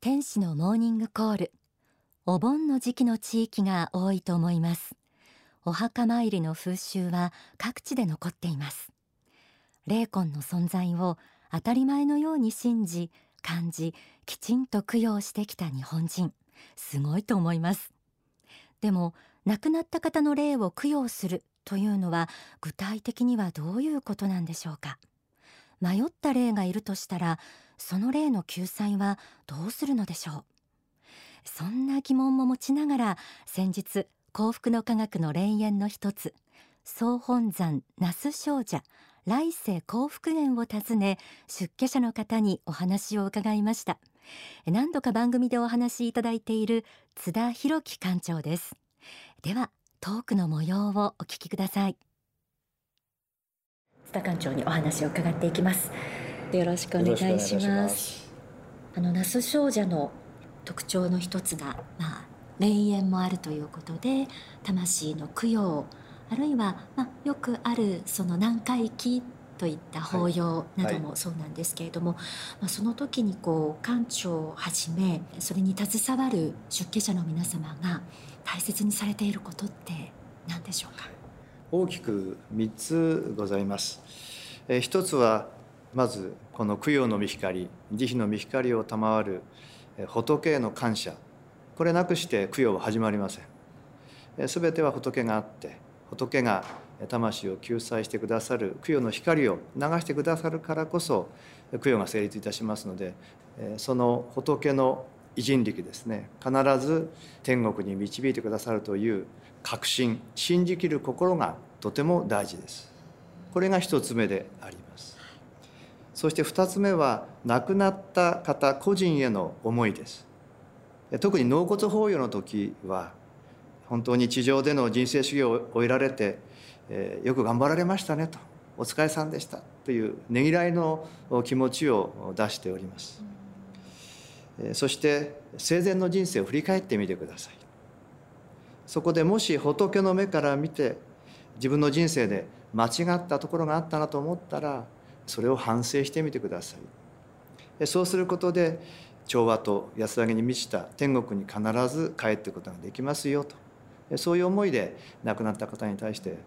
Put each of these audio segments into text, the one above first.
天使のモーニングコール。お盆の時期の地域が多いと思います。お墓参りの風習は各地で残っています。霊魂の存在を当たり前のように信じ感じきちんと供養してきた日本人。すごいと思います。でも亡くなった方の霊を供養するというのは具体的にはどういうことなんでしょうか。迷った霊がいるとしたらその霊の救済はどうするのでしょう。そんな疑問も持ちながら先日幸福の科学の霊園の一つ総本山那須少女来世幸福園を訪ね出家者の方にお話を伺いました。何度か番組でお話しいただいている津田博樹館長です。ではトークの模様をお聞きください。津田館長にお話を伺っていきます。よろしくお願いします。あの那須少女の特徴の一つがまあ霊園もあるということで魂の供養あるいは、まあ、よくあるその南海期といった法要などもそうなんですけれども、はい。はい、まあ、その時にこう館長をはじめそれに携わる出家者の皆様が大切にされていることって何でしょうか？大きく3つございます。え一つはまずこの供養の御光慈悲の御光を賜る仏への感謝。これなくして供養は始まりません。すべては仏があって仏が魂を救済してくださる供養の光を流してくださるからこそ供養が成立いたしますのでその仏の偉人力ですね。必ず天国に導いてくださるという確信信じきる心がとても大事です。これが一つ目であります。そして二つ目は亡くなった方個人への思いです。特に納骨法要の時は本当に地上での人生修行を終えられてえー、よく頑張られましたねとお疲れさんでしたというねぎらいの気持ちを出しております、そして生前の人生を振り返ってみてください。そこでもし仏の目から見て自分の人生で間違ったところがあったなと思ったらそれを反省してみてください。そうすることで調和と安らぎに満ちた天国に必ず帰っていくことができますよと。そういう思いで亡くなった方に対して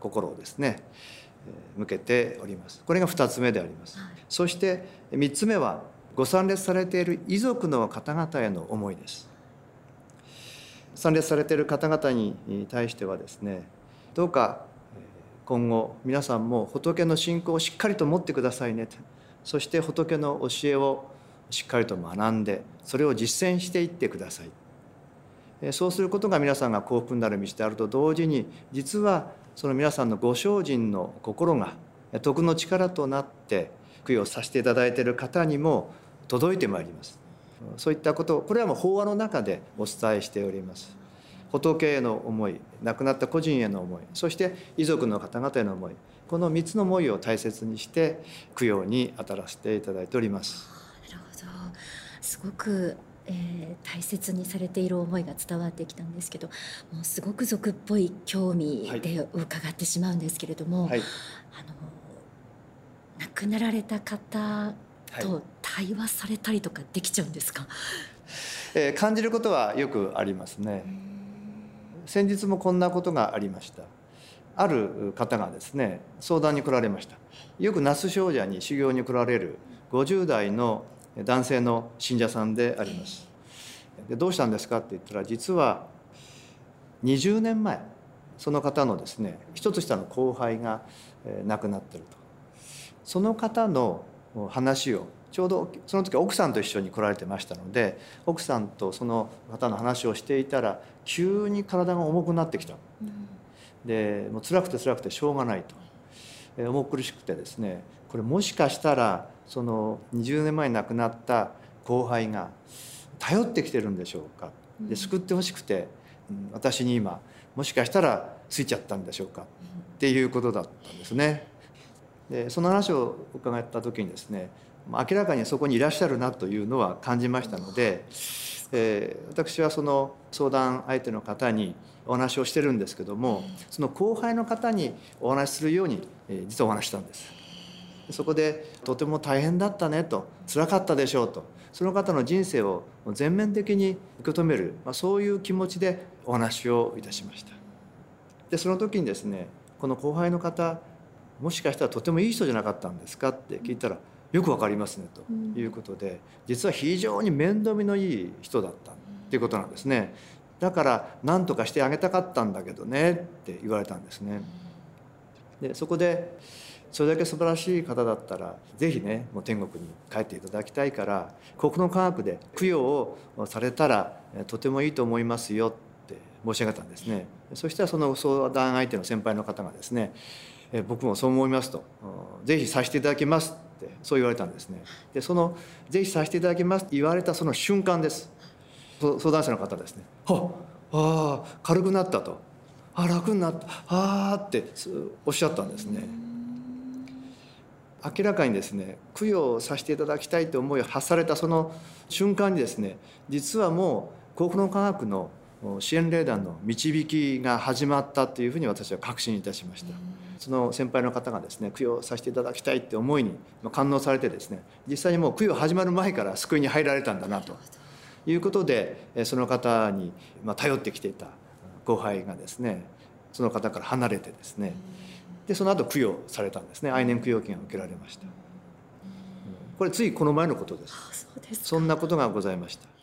心をですね向けております。これが2つ目であります、はい、そして3つ目はご参列されている遺族の方々への思いです。参列されている方々に対してはですねどうか今後皆さんも仏の信仰をしっかりと持ってくださいねと。そして仏の教えをしっかりと学んでそれを実践していってください。そうすることが皆さんが幸福になる道であると同時に実はその皆さんのご精進の心が徳の力となって供養させていただいている方にも届いてまいります。そういったことこれはもう法話の中でお伝えしております。仏への思い亡くなった個人への思いそして遺族の方々への思いこの3つの思いを大切にして供養に当たらせていただいております。なるほど。すごくえー、大切にされている思いが伝わってきたんですけどもうすごく俗っぽい興味で伺ってしまうんですけれども、はい、あの亡くなられた方と対話されたりとかできちゃうんですか、はい、えー、感じることはよくありますね。先日もこんなことがありました。ある方がですね相談に来られましたよく那須少女に修行に来られる50代の男性の信者さんであります。でどうしたんですかって言ったら実は20年前その方のですね一つ下の後輩が亡くなってるとその方の話をちょうどその時奥さんと一緒に来られてましたので奥さんとその方の話をしていたら急に体が重くなってきた、うん、でもう辛くて辛くてしょうがないと。重苦しくてですねこれもしかしたらその20年前に亡くなった後輩が頼ってきてるんでしょうか。で救ってほしくて、私に今もしかしたらついちゃったんでしょうか。っていうことだったんですね。でその話を伺った時にですね明らかにそこにいらっしゃるなというのは感じましたので、えー、私はその相談相手の方にお話をしてるんですけどもその後輩の方にお話しするように、えー、実はお話したんです。そこでとても大変だったねと辛かったでしょうとその方の人生を全面的に受け止める、まあ、そういう気持ちでお話をいたしましたでその時にですねこの後輩の方もしかしたらとてもいい人じゃなかったんですかって聞いたらよくわかりますねということで実は非常に面倒見のいい人だったっていうことなんですね。だから何とかしてあげたかったんだけどねって言われたんですね。でそこでそれだけ素晴らしい方だったら是非ねもう天国に帰っていただきたいから国の科学で供養をされたらとてもいいと思いますよって申し上げたんですね。そしたらその相談相手の先輩の方がですね僕もそう思いますと。是非させていただきますってそう言われたんですね。でその「是非させていただきます」って言われたその瞬間です。相談者の方ですね「はああ軽くなった」と「あ楽になった」ああっておっしゃったんですね。明らかにですね供養させていただきたいと思いを発されたその瞬間にですね実はもう幸福の科学の支援霊団の導きが始まったというふうに私は確信いたしました。その先輩の方がですね供養させていただきたいって思いに感応されてですね実際にもう供養始まる前から救いに入られたんだなと。いうことでその方に頼ってきていた後輩がですねその方から離れてですねでその後供養されたんですね。愛年供養金が受けられました。これついこの前のことです。そんなことがございました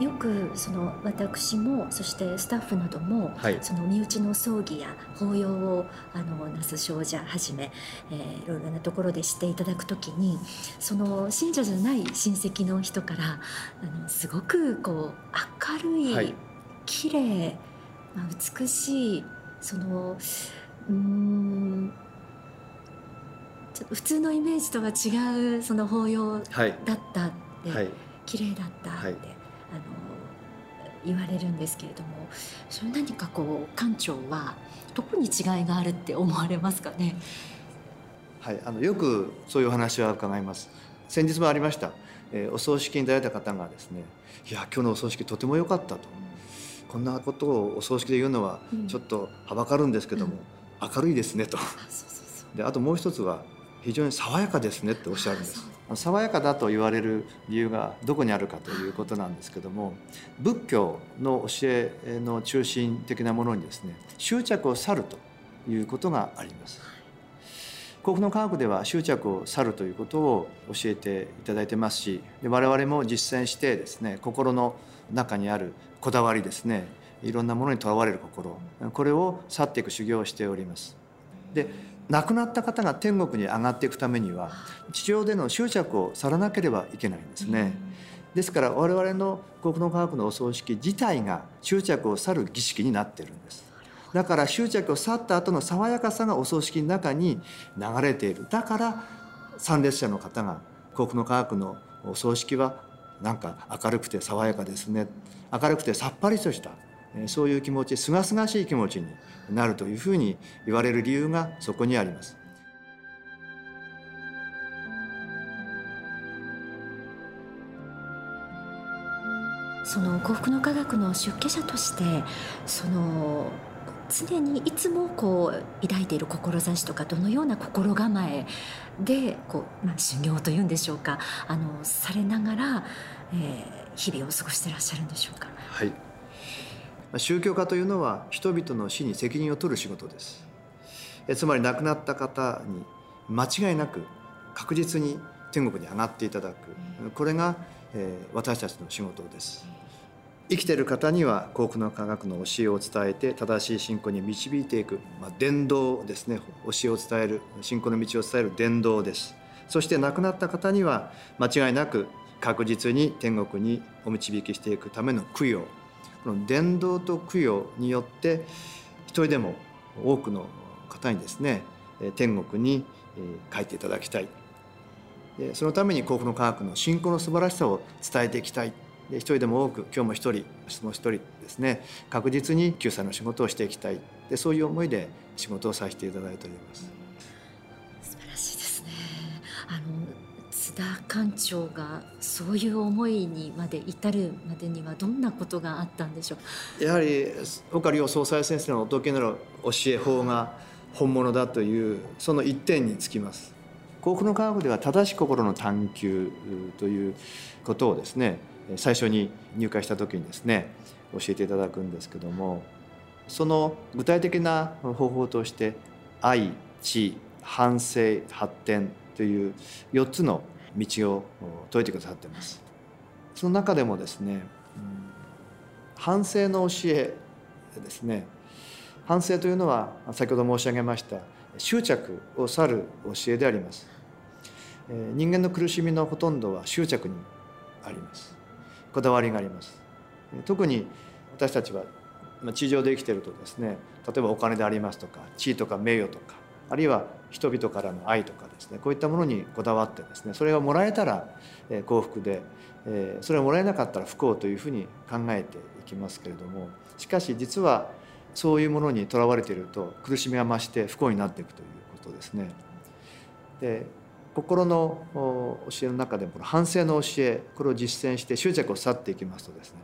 よくその私もそしてスタッフなども、はい、その身内の葬儀や法要をあの那須少女はじめ、えー、いろいろなところでしていただくときにその信者じゃない親戚の人からあのすごくこう明るい、はい、綺麗、まあ、美しいそのうん普通のイメージとは違うその法要だったって、はい、綺麗だったって。あの言われるんですけれどもそれ何かこう館長はどこに違いがあるって思われますかね？はい、あのよくそういう話は伺います。先日もありました、えー、お葬式に出られた方がですねいや今日のお葬式とても良かったと、こんなことをお葬式で言うのはちょっとはばかるんですけども、うん、明るいですねと。であともう一つは非常に爽やかですねっておっしゃるんです爽やかだと言われる理由がどこにあるかということなんですけども仏教の教えの中心的なものにですね執着を去るということがあります。幸福の科学では執着を去るということを教えていただいてますし我々も実践してですね心の中にあるこだわりですねいろんなものにとらわれる心これを去っていく修行をしております。で亡くなった方が天国に上がっていくためには地上での執着を去らなければいけないんですね。ですから我々の国の科学のお葬式自体が執着を去る儀式になっているんです。だから執着を去った後の爽やかさがお葬式の中に流れている。だから参列者の方が幸福の科学のお葬式はなんか明るくて爽やかですね。明るくてさっぱりとしたそういう気持ちすがすがしい気持ちになるというふうに言われる理由がそこにあります。その幸福の科学の出家者としてその常にいつもこう抱いている志とかどのような心構えでこう、まあ、修行というんでしょうかあのされながら、えー、日々を過ごしていらっしゃるんでしょうか？はい宗教家というのは人々の死に責任を取る仕事です。つまり亡くなった方に間違いなく確実に天国に上がっていただく。これが私たちの仕事です。生きている方には幸福の科学の教えを伝えて正しい信仰に導いていく、まあ、伝道ですね。教えを伝える信仰の道を伝える伝道です。そして亡くなった方には間違いなく確実に天国にお導きしていくための供養この伝道と供養によって一人でも多くの方にですね天国に帰っていただきたい。そのために幸福の科学の信仰の素晴らしさを伝えていきたい。一人でも多く今日も一人質問一人ですね確実に救済の仕事をしていきたい。でそういう思いで仕事をさせていただいております。素晴らしいですね。あの津田館長がそういう思いにまで至るまでにはどんなことがあったんでしょう？やはり岡良総裁先生のお説きなる教え法が本物だというその一点につきます。幸福の科学では正しい心の探求ということをですね最初に入会した時にですね教えていただくんですけどもその具体的な方法として愛知反省発展という4つの道を説いてくださっています。その中でもですね、反省の教えですね。反省というのは先ほど申し上げました執着を去る教えであります。人間の苦しみのほとんどは執着にあります。こだわりがあります。特に私たちは地上で生きているとですね例えばお金でありますとか地位とか名誉とかあるいは人々からの愛とかですねこういったものにこだわってですねそれがもらえたら幸福でそれがもらえなかったら不幸というふうに考えていきますけれどもしかし実はそういうものにとらわれていると苦しみが増して不幸になっていくということですね。で心の教えの中でもこの反省の教えこれを実践して執着を去っていきますとですね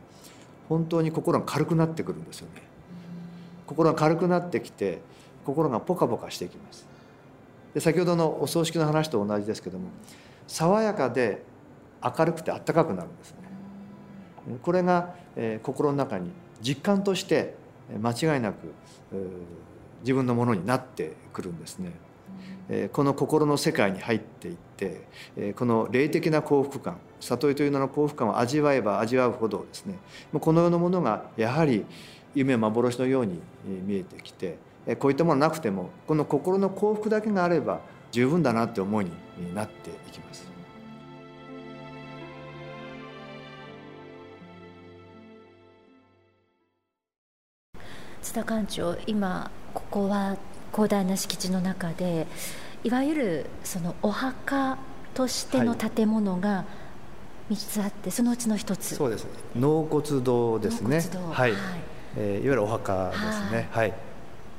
本当に心が軽くなってくるんですよね。心が軽くなってきて心がポカポカしていきます。で先ほどのお葬式の話と同じですけども爽やかで明るくてあったかくなるんですね。これが、えー、心の中に実感として間違いなく自分のものになってくるんですねえ。この心の世界に入っていってえこの霊的な幸福感悟りという名の幸福感を味わえば味わうほどですねこの世のものがやはり夢幻のように見えてきてこういったものなくてもこの心の幸福だけがあれば十分だなって思いになっていきます。津田館長今ここは広大な敷地の中でいわゆるそのお墓としての建物が3つあって、はい、そのうちの1つ。そうですね。納骨堂ですね。はい、はい。えー、いわゆるお墓ですね。はい、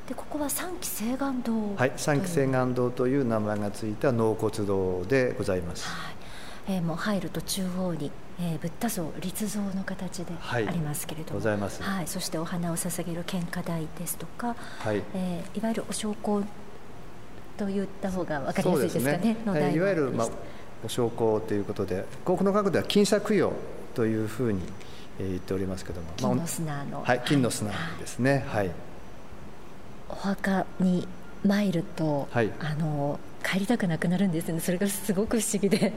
でここは三期清願堂はい三期清願堂という名前がついた納骨堂でございます、はい。えー、もう入ると中央に、えー、ブッダ像立像の形でありますけれども、はい、ございます、はい、そしてお花を捧げる献花台ですとか、はい。えー、いわゆるお焼香と言った方が分かりやすいですかね、ね。いわゆる、まあ、お焼香ということで幸福の学では金砂供養というふうに言っておりますけども。金の砂の、はい、金の砂ですね、はい、お墓に参ると、はい、あの帰りたくなくなるんですね。それがすごく不思議で。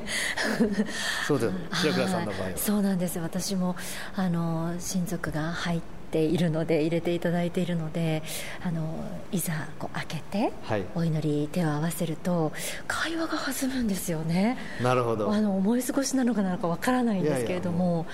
そうです白倉さんの場合は。そうなんです。私もあの親族が入っているので入れていただいているのであのいざこう開けて、はい、お祈り手を合わせると会話が弾むんですよね。なるほど。あの思い過ごしなのかなのかわからないんですけれども。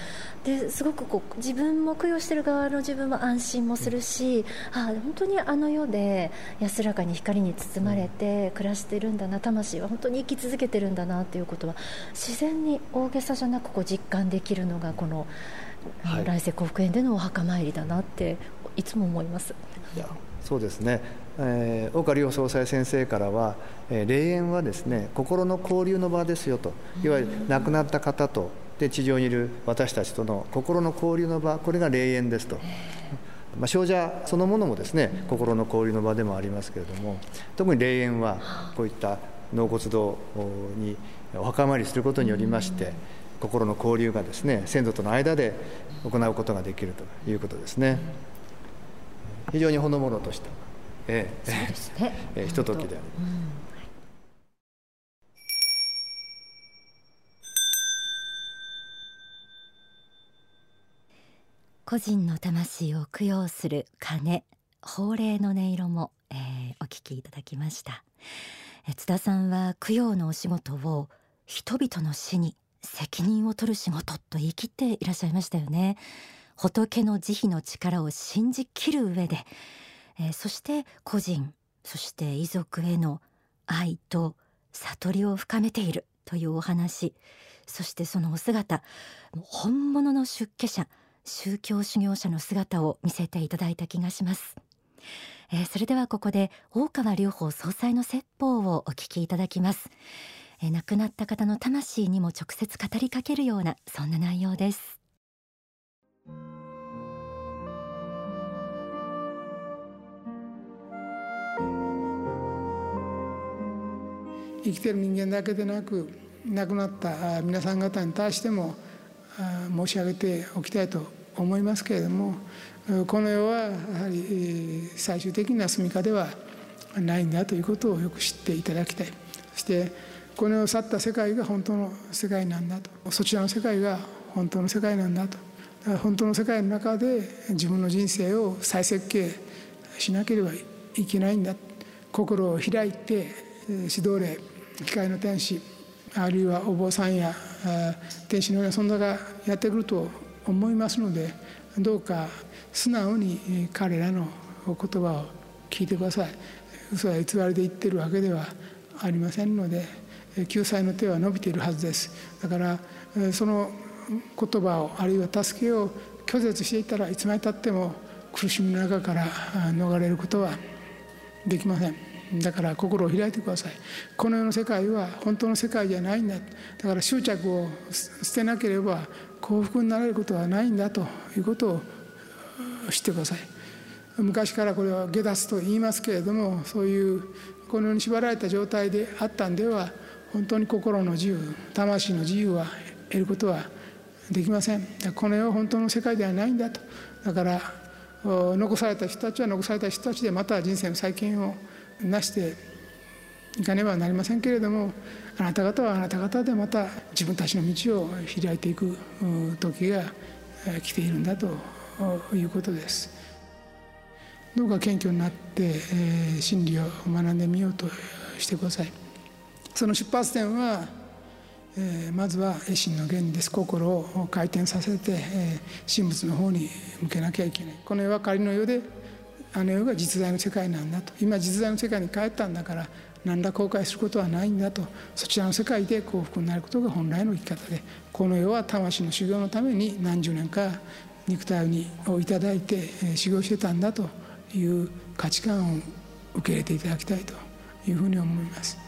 ですごくこう自分も供養している側の自分も安心もするし、うん、あ本当にあの世で安らかに光に包まれて暮らしているんだな魂は本当に生き続けてるんだなということは自然に大げさじゃなくこう実感できるのがこのはい、来世幸福園でのお墓参りだなっていつも思います。いやそうですね、えー、岡良総裁先生からは、えー、霊園はですね心の交流の場ですよと。いわゆる亡くなった方とで地上にいる私たちとの心の交流の場これが霊園ですと。まあ、少女そのものもですね心の交流の場でもありますけれども特に霊園はこういった納骨堂にお墓参りすることによりまして心の交流がですね先祖との間で行うことができるということですね。非常にほのぼのとした、ええね、ええ、ひとときであります、個人の魂を供養する鐘法令の音色も、えー、お聞きいただきました。津田さんは供養のお仕事を人々の死に責任を取る仕事と言い切っていらっしゃいましたよね。仏の慈悲の力を信じきる上で、えー、そして個人そして遺族への愛と悟りを深めているというお話そしてそのお姿本物の出家者宗教修行者の姿を見せていただいた気がします、えー、それではここで大川隆法総裁の説法をお聞きいただきます。え亡くなった方の魂にも直接語りかけるようなそんな内容です。生きてる人間だけでなく亡くなった皆さん方に対しても申し上げておきたいと思いますけれどもこの世はやはり最終的な住みかではないんだということをよく知っていただきたい。そしてこの世を去った世界が本当の世界なんだと。そちらの世界が本当の世界なんだと。本当の世界の中で自分の人生を再設計しなければいけないんだ。心を開いて指導霊機械の天使あるいはお坊さんや天使のような存在がやってくると思いますのでどうか素直に彼らの言葉を聞いてください。嘘や偽りで言ってるわけではありませんので救済の手は伸びているはずです。だからその言葉をあるいは助けを拒絶していたらいつまでたっても苦しみの中から逃れることはできません。だから心を開いてください。この世の世界は本当の世界じゃないんだ。だから執着を捨てなければ幸福になれることはないんだということを知ってください。昔からこれは下脱と言いますけれどもそういうこのように縛られた状態であったんでは本当に心の自由魂の自由は得ることはできませんこの世は本当の世界ではないんだとだから残された人たちは残された人たちでまた人生の再建をなしていかねばなりませんけれどもあなた方はあなた方でまた自分たちの道を開いていく時が来ているんだということです。どうか謙虚になって、真理を学んでみようとしてください。その出発点は、えー、まずは心の原理です。心を回転させて、えー、神仏の方に向けなきゃいけない。この世は仮の世であの世が実在の世界なんだと。今実在の世界に帰ったんだから何ら後悔することはないんだと。そちらの世界で幸福になることが本来の生き方でこの世は魂の修行のために何十年か肉体にをいただいて修行してたんだという価値観を受け入れていただきたいというふうに思います。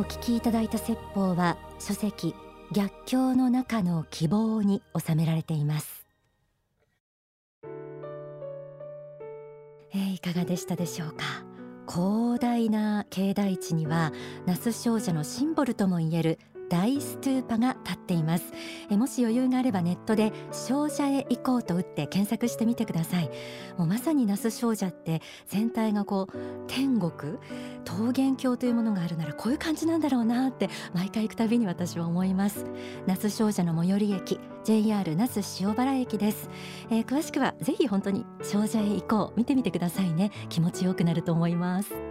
お聞きいただいた説法は書籍逆境の中の希望に収められています、えー、いかがでしたでしょうか？広大な境内地には那須少女のシンボルともいえる大ストゥーパが立っています。えもし余裕があればネットで少女へ行こうと打って検索してみてください。もうまさに那須少女って全体がこう天国桃源郷というものがあるならこういう感じなんだろうなって毎回行くたびに私は思います。那須少女の最寄り駅 JR 那須塩原駅です、えー、詳しくはぜひ本当に少女へ行こう見てみてくださいね。気持ちよくなると思います。